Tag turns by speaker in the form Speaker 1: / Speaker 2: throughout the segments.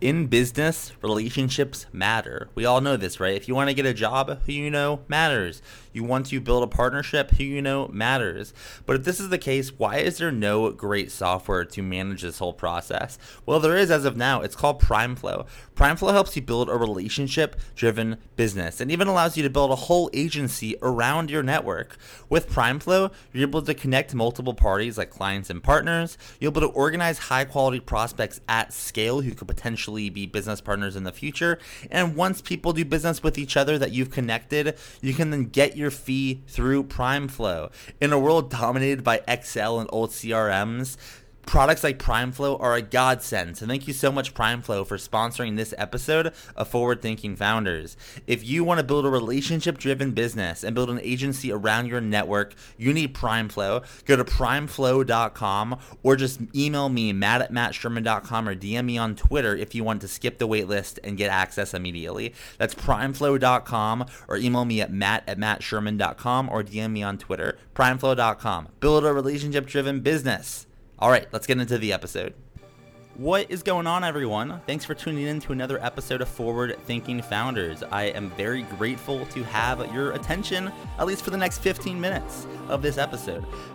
Speaker 1: in business, relationships matter. We all know this, right? If you want to get a job, who you know matters. You want to build a partnership, who you know matters. But if this is the case, why is there no great software to manage this whole process? Well, there is as of now. It's called PrimeFlow. PrimeFlow helps you build a relationship driven business and even allows you to build a whole agency around your network. With PrimeFlow, you're able to connect multiple parties like clients and partners. You're able to organize high quality prospects at scale who could potentially be business partners in the future. And once people do business with each other that you've connected, you can then get your fee through PrimeFlow. In a world dominated by Excel and old CRMs, Products like PrimeFlow are a godsend. So thank you so much, PrimeFlow, for sponsoring this episode of Forward Thinking Founders. If you want to build a relationship-driven business and build an agency around your network, you need PrimeFlow. Go to primeflow.com or just email me, matt at mattsherman.com or DM me on Twitter if you want to skip the waitlist and get access immediately. That's primeflow.com or email me at matt at mattsherman.com or DM me on Twitter. Primeflow.com. Build a relationship-driven business. All right, let's get into the episode. What is going on, everyone? Thanks for tuning in to another episode of Forward Thinking Founders. I am very grateful to have your attention, at least for the next 15 minutes of this episode.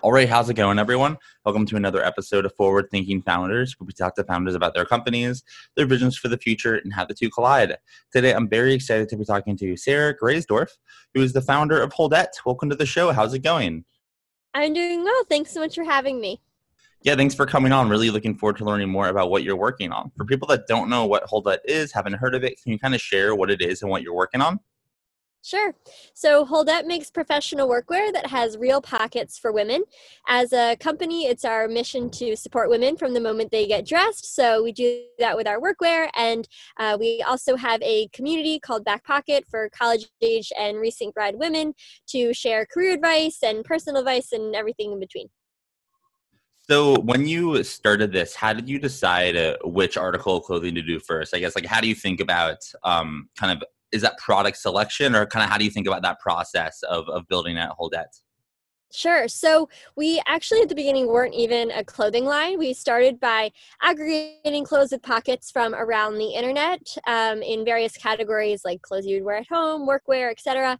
Speaker 1: All right, how's it going, everyone? Welcome to another episode of Forward Thinking Founders, where we talk to founders about their companies, their visions for the future, and how the two collide. Today, I'm very excited to be talking to Sarah Graysdorf, who is the founder of Holdette. Welcome to the show. How's it going?
Speaker 2: I'm doing well. Thanks so much for having me.
Speaker 1: Yeah, thanks for coming on. Really looking forward to learning more about what you're working on. For people that don't know what Holdette is, haven't heard of it, can you kind of share what it is and what you're working on?
Speaker 2: Sure. So Holdette makes professional workwear that has real pockets for women. As a company, it's our mission to support women from the moment they get dressed. So we do that with our workwear. And uh, we also have a community called Back Pocket for college age and recent grad women to share career advice and personal advice and everything in between.
Speaker 1: So when you started this, how did you decide uh, which article of clothing to do first? I guess like how do you think about um, kind of is that product selection or kind of how do you think about that process of, of building at Holdette?
Speaker 2: Sure. So we actually at the beginning weren't even a clothing line. We started by aggregating clothes with pockets from around the internet um, in various categories like clothes you'd wear at home, workwear, etc.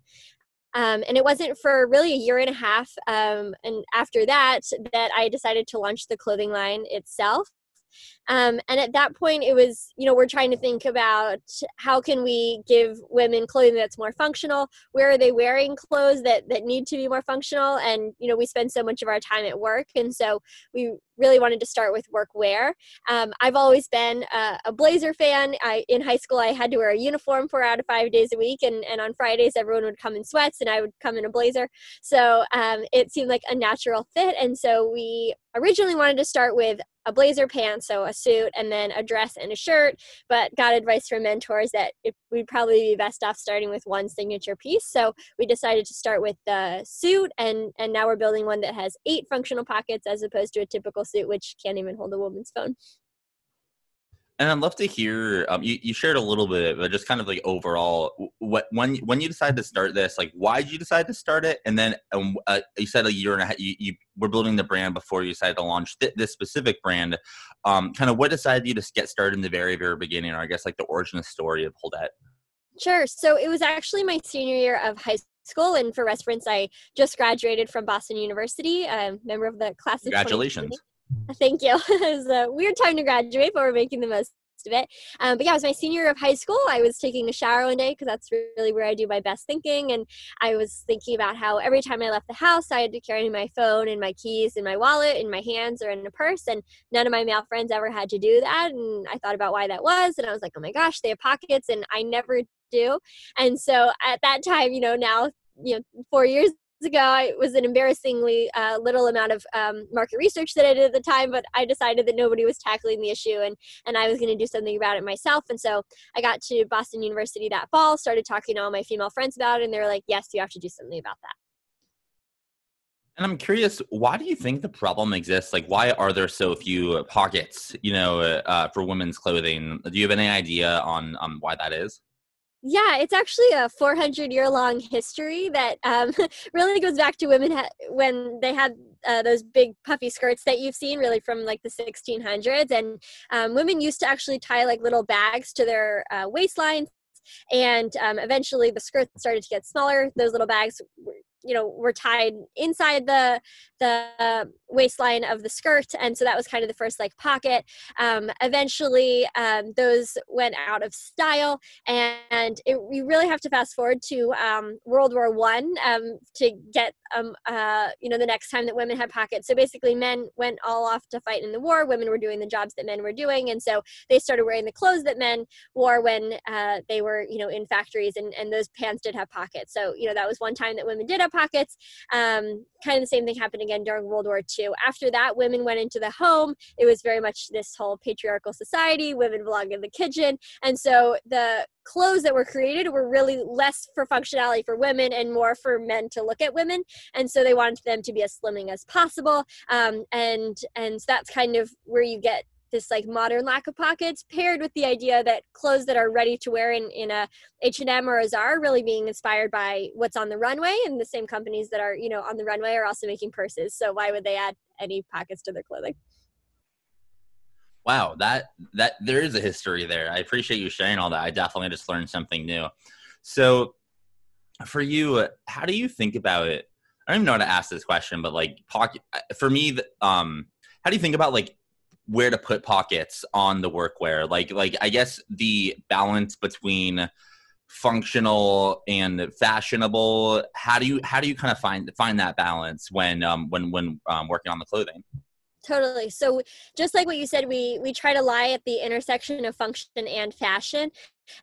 Speaker 2: Um, and it wasn't for really a year and a half, um, and after that, that I decided to launch the clothing line itself. Um, and at that point, it was, you know, we're trying to think about how can we give women clothing that's more functional? Where are they wearing clothes that, that need to be more functional? And, you know, we spend so much of our time at work. And so we really wanted to start with workwear. Um, I've always been a, a blazer fan. I, in high school, I had to wear a uniform four out of five days a week. And, and on Fridays, everyone would come in sweats and I would come in a blazer. So um, it seemed like a natural fit. And so we originally wanted to start with a blazer pants, so a suit, and then a dress and a shirt, but got advice from mentors that it, we'd probably be best off starting with one signature piece. So we decided to start with the suit, and, and now we're building one that has eight functional pockets as opposed to a typical suit, which can't even hold a woman's phone.
Speaker 1: And I'd love to hear. Um, you, you shared a little bit, but just kind of like overall, what when when you decided to start this, like why did you decide to start it? And then um, uh, you said a year and a half. You, you were building the brand before you decided to launch th- this specific brand. Um, kind of what decided you to get started in the very very beginning, or I guess like the origin of story of Holdette.
Speaker 2: Sure. So it was actually my senior year of high school, and for reference, I just graduated from Boston University, a member of the class.
Speaker 1: Congratulations.
Speaker 2: Thank you. it was a weird time to graduate, but we're making the most of it. Um, but yeah, it was my senior year of high school. I was taking a shower one day because that's really where I do my best thinking. And I was thinking about how every time I left the house, I had to carry my phone and my keys and my wallet in my hands or in a purse. And none of my male friends ever had to do that. And I thought about why that was. And I was like, oh my gosh, they have pockets and I never do. And so at that time, you know, now, you know, four years ago, it was an embarrassingly uh, little amount of um, market research that I did at the time, but I decided that nobody was tackling the issue and, and I was going to do something about it myself. And so I got to Boston University that fall, started talking to all my female friends about it, and they were like, yes, you have to do something about that.
Speaker 1: And I'm curious, why do you think the problem exists? Like, why are there so few pockets, you know, uh, for women's clothing? Do you have any idea on um, why that is?
Speaker 2: Yeah, it's actually a 400 year long history that um, really goes back to women ha- when they had uh, those big puffy skirts that you've seen, really from like the 1600s. And um, women used to actually tie like little bags to their uh, waistlines. And um, eventually the skirts started to get smaller. Those little bags you know were tied inside the the waistline of the skirt and so that was kind of the first like pocket. Um, eventually um, those went out of style and it, we really have to fast forward to um, world war one um, to get um, uh, you know the next time that women had pockets. So basically men went all off to fight in the war women were doing the jobs that men were doing and so they started wearing the clothes that men wore when uh, they were you know in factories and, and those pants did have pockets. So you know that was one time that women did have pockets um, kind of the same thing happened again during world war ii after that women went into the home. It was very much this whole patriarchal society women belong in the kitchen. And so the clothes that were created were really less for functionality for women and more for men to look at women. And so they wanted them to be as slimming as possible. Um, and and so that's kind of where you get this like modern lack of pockets paired with the idea that clothes that are ready to wear in, in a h&m or a zara really being inspired by what's on the runway and the same companies that are you know on the runway are also making purses. So why would they add any pockets to their clothing?
Speaker 1: Wow that that there is a history there. I appreciate you sharing all that. I definitely just learned something new. So for you how do you think about it? I don't even know how to ask this question but like pocket for me um how do you think about like where to put pockets on the workwear. Like like i guess the balance between functional and fashionable how do you how do you kind of find find that balance when um when when um, working on the clothing?
Speaker 2: Totally. So just like what you said we we try to lie at the intersection of function and fashion.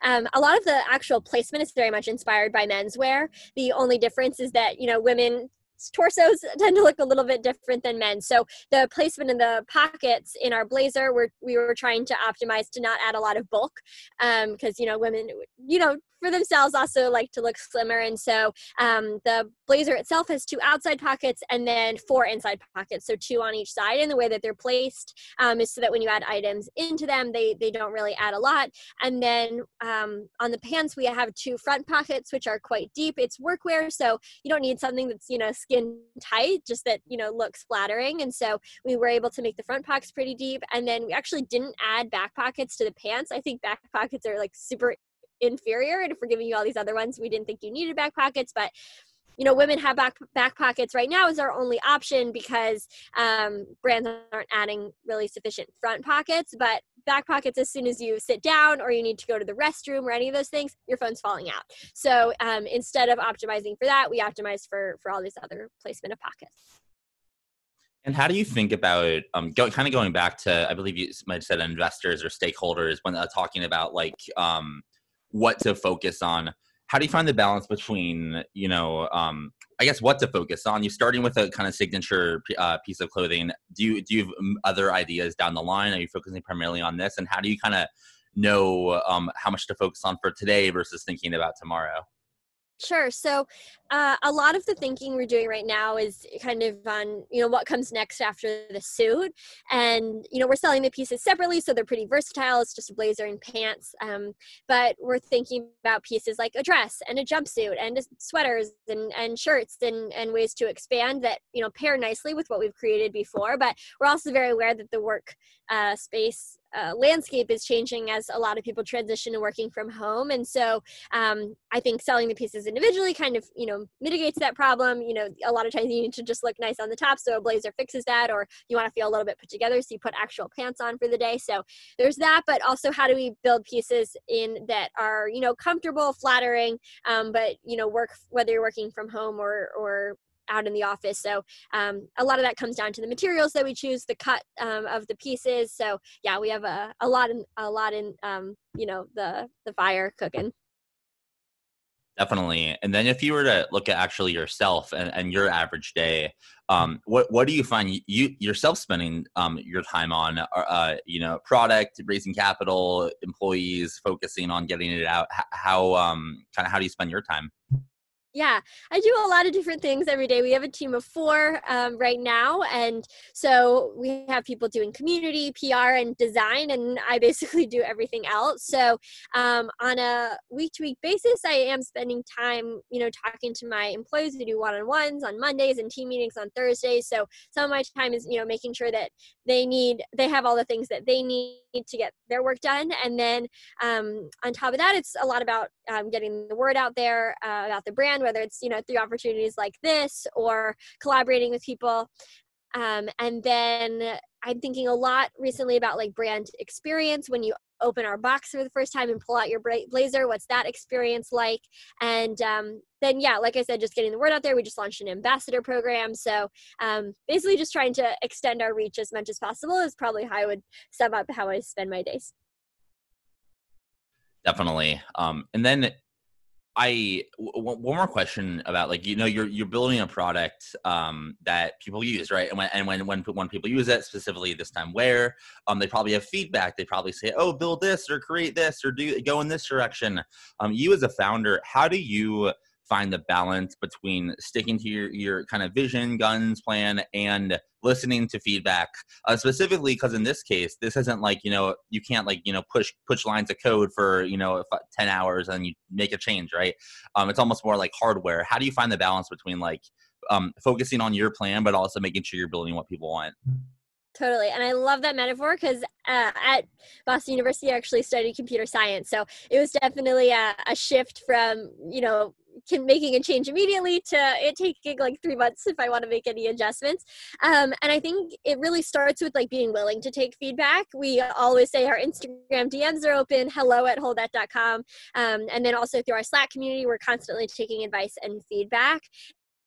Speaker 2: Um, a lot of the actual placement is very much inspired by menswear. The only difference is that you know women torsos tend to look a little bit different than men. So the placement in the pockets in our blazer, we're, we were trying to optimize to not add a lot of bulk because, um, you know, women, you know, for themselves also like to look slimmer. And so um, the blazer itself has two outside pockets and then four inside pockets. So two on each side. And the way that they're placed um, is so that when you add items into them, they, they don't really add a lot. And then um, on the pants, we have two front pockets, which are quite deep. It's workwear. So you don't need something that's, you know, skin tight, just that, you know, looks flattering. And so we were able to make the front pockets pretty deep. And then we actually didn't add back pockets to the pants. I think back pockets are like super inferior and if we're giving you all these other ones we didn't think you needed back pockets but you know women have back back pockets right now is our only option because um, brands aren't adding really sufficient front pockets but back pockets as soon as you sit down or you need to go to the restroom or any of those things your phone's falling out. So um, instead of optimizing for that we optimize for for all these other placement of pockets.
Speaker 1: And how do you think about um, go, kind of going back to I believe you might have said investors or stakeholders when uh, talking about like um, what to focus on how do you find the balance between you know um, i guess what to focus on? You starting with a kind of signature uh, piece of clothing. Do you do you have other ideas down the line? Are you focusing primarily on this? And how do you kind of know um, how much to focus on for today versus thinking about tomorrow?
Speaker 2: Sure. So, uh, a lot of the thinking we're doing right now is kind of on, you know, what comes next after the suit. And, you know, we're selling the pieces separately, so they're pretty versatile. It's just a blazer and pants. Um, but we're thinking about pieces like a dress and a jumpsuit and sweaters and, and shirts and, and ways to expand that, you know, pair nicely with what we've created before. But we're also very aware that the work uh, space uh, landscape is changing as a lot of people transition to working from home and so um, i think selling the pieces individually kind of you know know mitigates that problem you know a lot of times you need to just look nice on the top so a blazer fixes that or you want to feel a little bit put together so you put actual pants on for the day so there's that but also how do we build pieces in that are you know comfortable flattering um, but you know work whether you're working from home or or out in the office. So um, a lot of that comes down to the materials that we choose, the cut um, of the pieces. So yeah, we have a, a lot in a lot in um, you know the the fire cooking.
Speaker 1: Definitely. And then if you were to look at actually yourself and, and your average day, um, what what do you find you yourself spending um, your time on? Uh, uh you know, product, raising capital, employees, focusing on getting it out. How um, kind of how do you spend your time?
Speaker 2: Yeah, I do a lot of different things every day. We have a team of four um, right now. And so we have people doing community, PR, and design. And I basically do everything else. So um, on a week to week basis, I am spending time, you know, talking to my employees We do one on ones on Mondays and team meetings on Thursdays. So some of my time is, you know, making sure that they need, they have all the things that they need to get their work done. And then um, on top of that, it's a lot about um, getting the word out there uh, about the brand whether it's you know through opportunities like this or collaborating with people. Um, and then i'm thinking a lot recently about like brand experience. When you open our box for the first time and pull out your blazer what's that experience like? And um, then yeah like i said just getting the word out there we just launched an ambassador program. So um, basically just trying to extend our reach as much as possible is probably how i would sum up how i spend my days.
Speaker 1: Definitely. Um, and then I w- one more question about like you know you're you're building a product um, that people use right? And when and when when when people use it specifically this time where um, they probably have feedback. They probably say oh build this or create this or do go in this direction. Um, you as a founder how do you find the balance between sticking to your, your kind of vision, guns, plan, and listening to feedback. Uh, specifically, because in this case, this isn't like you know you can't like you know push push lines of code for you know ten hours and you make a change, right? Um, it's almost more like hardware. How do you find the balance between like um, focusing on your plan, but also making sure you're building what people want?
Speaker 2: Totally. And I love that metaphor because uh, at Boston University, I actually studied computer science. So it was definitely a, a shift from, you know, can making a change immediately to it taking like three months if I want to make any adjustments. Um, and I think it really starts with like being willing to take feedback. We always say our Instagram DMs are open, hello at holdette.com. Um, and then also through our Slack community, we're constantly taking advice and feedback.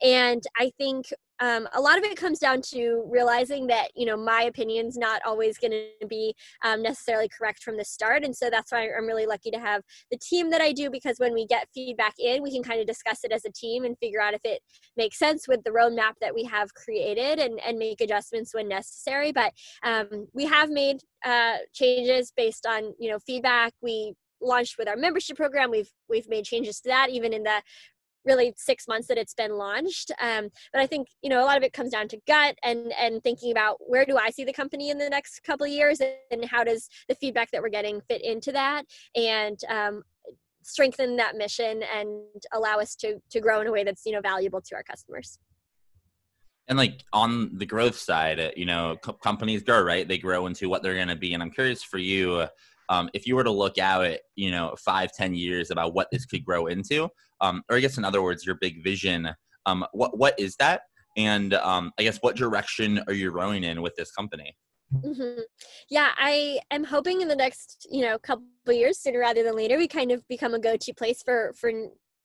Speaker 2: And I think um, a lot of it comes down to realizing that you know my opinion's not always going to be um, necessarily correct from the start and so that's why i'm really lucky to have the team that i do because when we get feedback in we can kind of discuss it as a team and figure out if it makes sense with the roadmap that we have created and, and make adjustments when necessary but um, we have made uh, changes based on you know feedback. We launched with our membership program. We've we've made changes to that even in the really six months that it's been launched. Um, but I think you know a lot of it comes down to gut and and thinking about where do I see the company in the next couple of years, and how does the feedback that we're getting fit into that, and um, strengthen that mission and allow us to to grow in a way that's you know valuable to our customers.
Speaker 1: And like on the growth side, uh, you know, co- companies grow, right? They grow into what they're going to be. And I'm curious for you, um, if you were to look out at you know five ten years about what this could grow into um, or i guess in other words your big vision um, what what is that and um, i guess what direction are you rowing in with this company
Speaker 2: Mm-hmm. Yeah, I am hoping in the next, you know, couple years, sooner rather than later, we kind of become a go-to place for for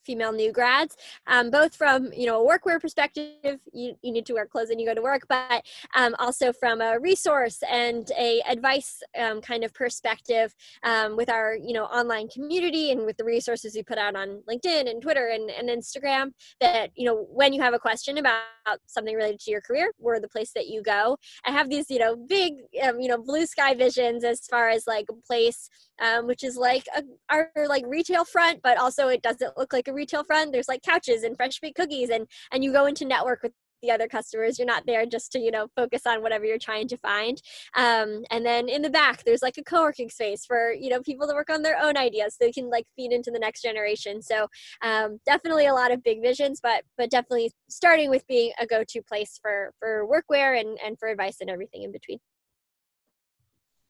Speaker 2: female new grads, um, both from you know a workwear perspective, you, you need to wear clothes when you go to work, but um, also from a resource and a advice um, kind of perspective um, with our you know online community and with the resources we put out on LinkedIn and Twitter and, and Instagram. That you know when you have a question about something related to your career, we're the place that you go. I have these you know big um, you know blue sky visions as far as like a place um, which is like a, our like retail front, but also it doesn't look like a retail front. There's like couches and fresh baked cookies, and and you go into network with the other customers. You're not there just to you know focus on whatever you're trying to find. Um, and then in the back, there's like a co-working space for you know people to work on their own ideas, so they can like feed into the next generation. So um, definitely a lot of big visions, but but definitely starting with being a go-to place for for workwear and and for advice and everything in between.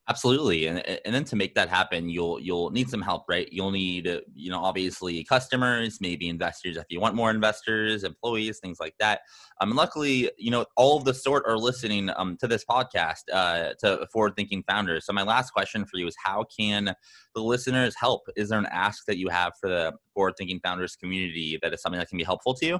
Speaker 1: Absolutely, and and then to make that happen, you'll you'll need some help, right? You'll need, uh, you know, obviously customers, maybe investors if you want more investors, employees, things like that. Um, luckily, you know, all of the sort are listening um, to this podcast uh, to forward thinking founders. So my last question for you is, how can the listeners help? Is there an ask that you have for the forward thinking founders community that is something that can be helpful to you?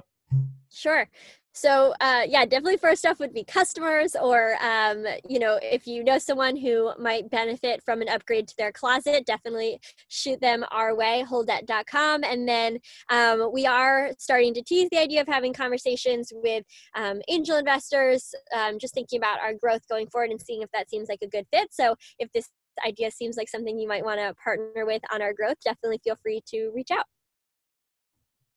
Speaker 2: Sure. So uh, yeah, definitely first off would be customers, or um, you know, if you know someone who might benefit from an upgrade to their closet, definitely shoot them our way. Holdette.com, and then um, we are starting to tease the idea of having conversations with um, angel investors, um, just thinking about our growth going forward and seeing if that seems like a good fit. So if this idea seems like something you might want to partner with on our growth, definitely feel free to reach out.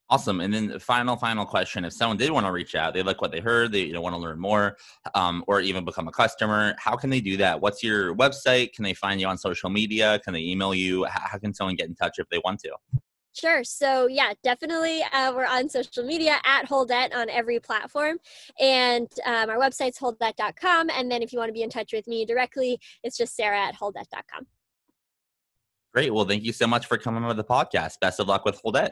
Speaker 1: Awesome. And then the final, final question: If someone did want to reach out, they like what they heard, they you know, want to learn more, um, or even become a customer. How can they do that? What's your website? Can they find you on social media? Can they email you? How, can someone get in touch if they want to?
Speaker 2: Sure. So yeah, definitely uh, we're on social media at Holdette on every platform, and um, our website's holdette.com. And then if you want to be in touch with me directly, it's just Sarah at holdette.com.
Speaker 1: Great. Well, thank you so much for coming on the podcast. Best of luck with Holdette.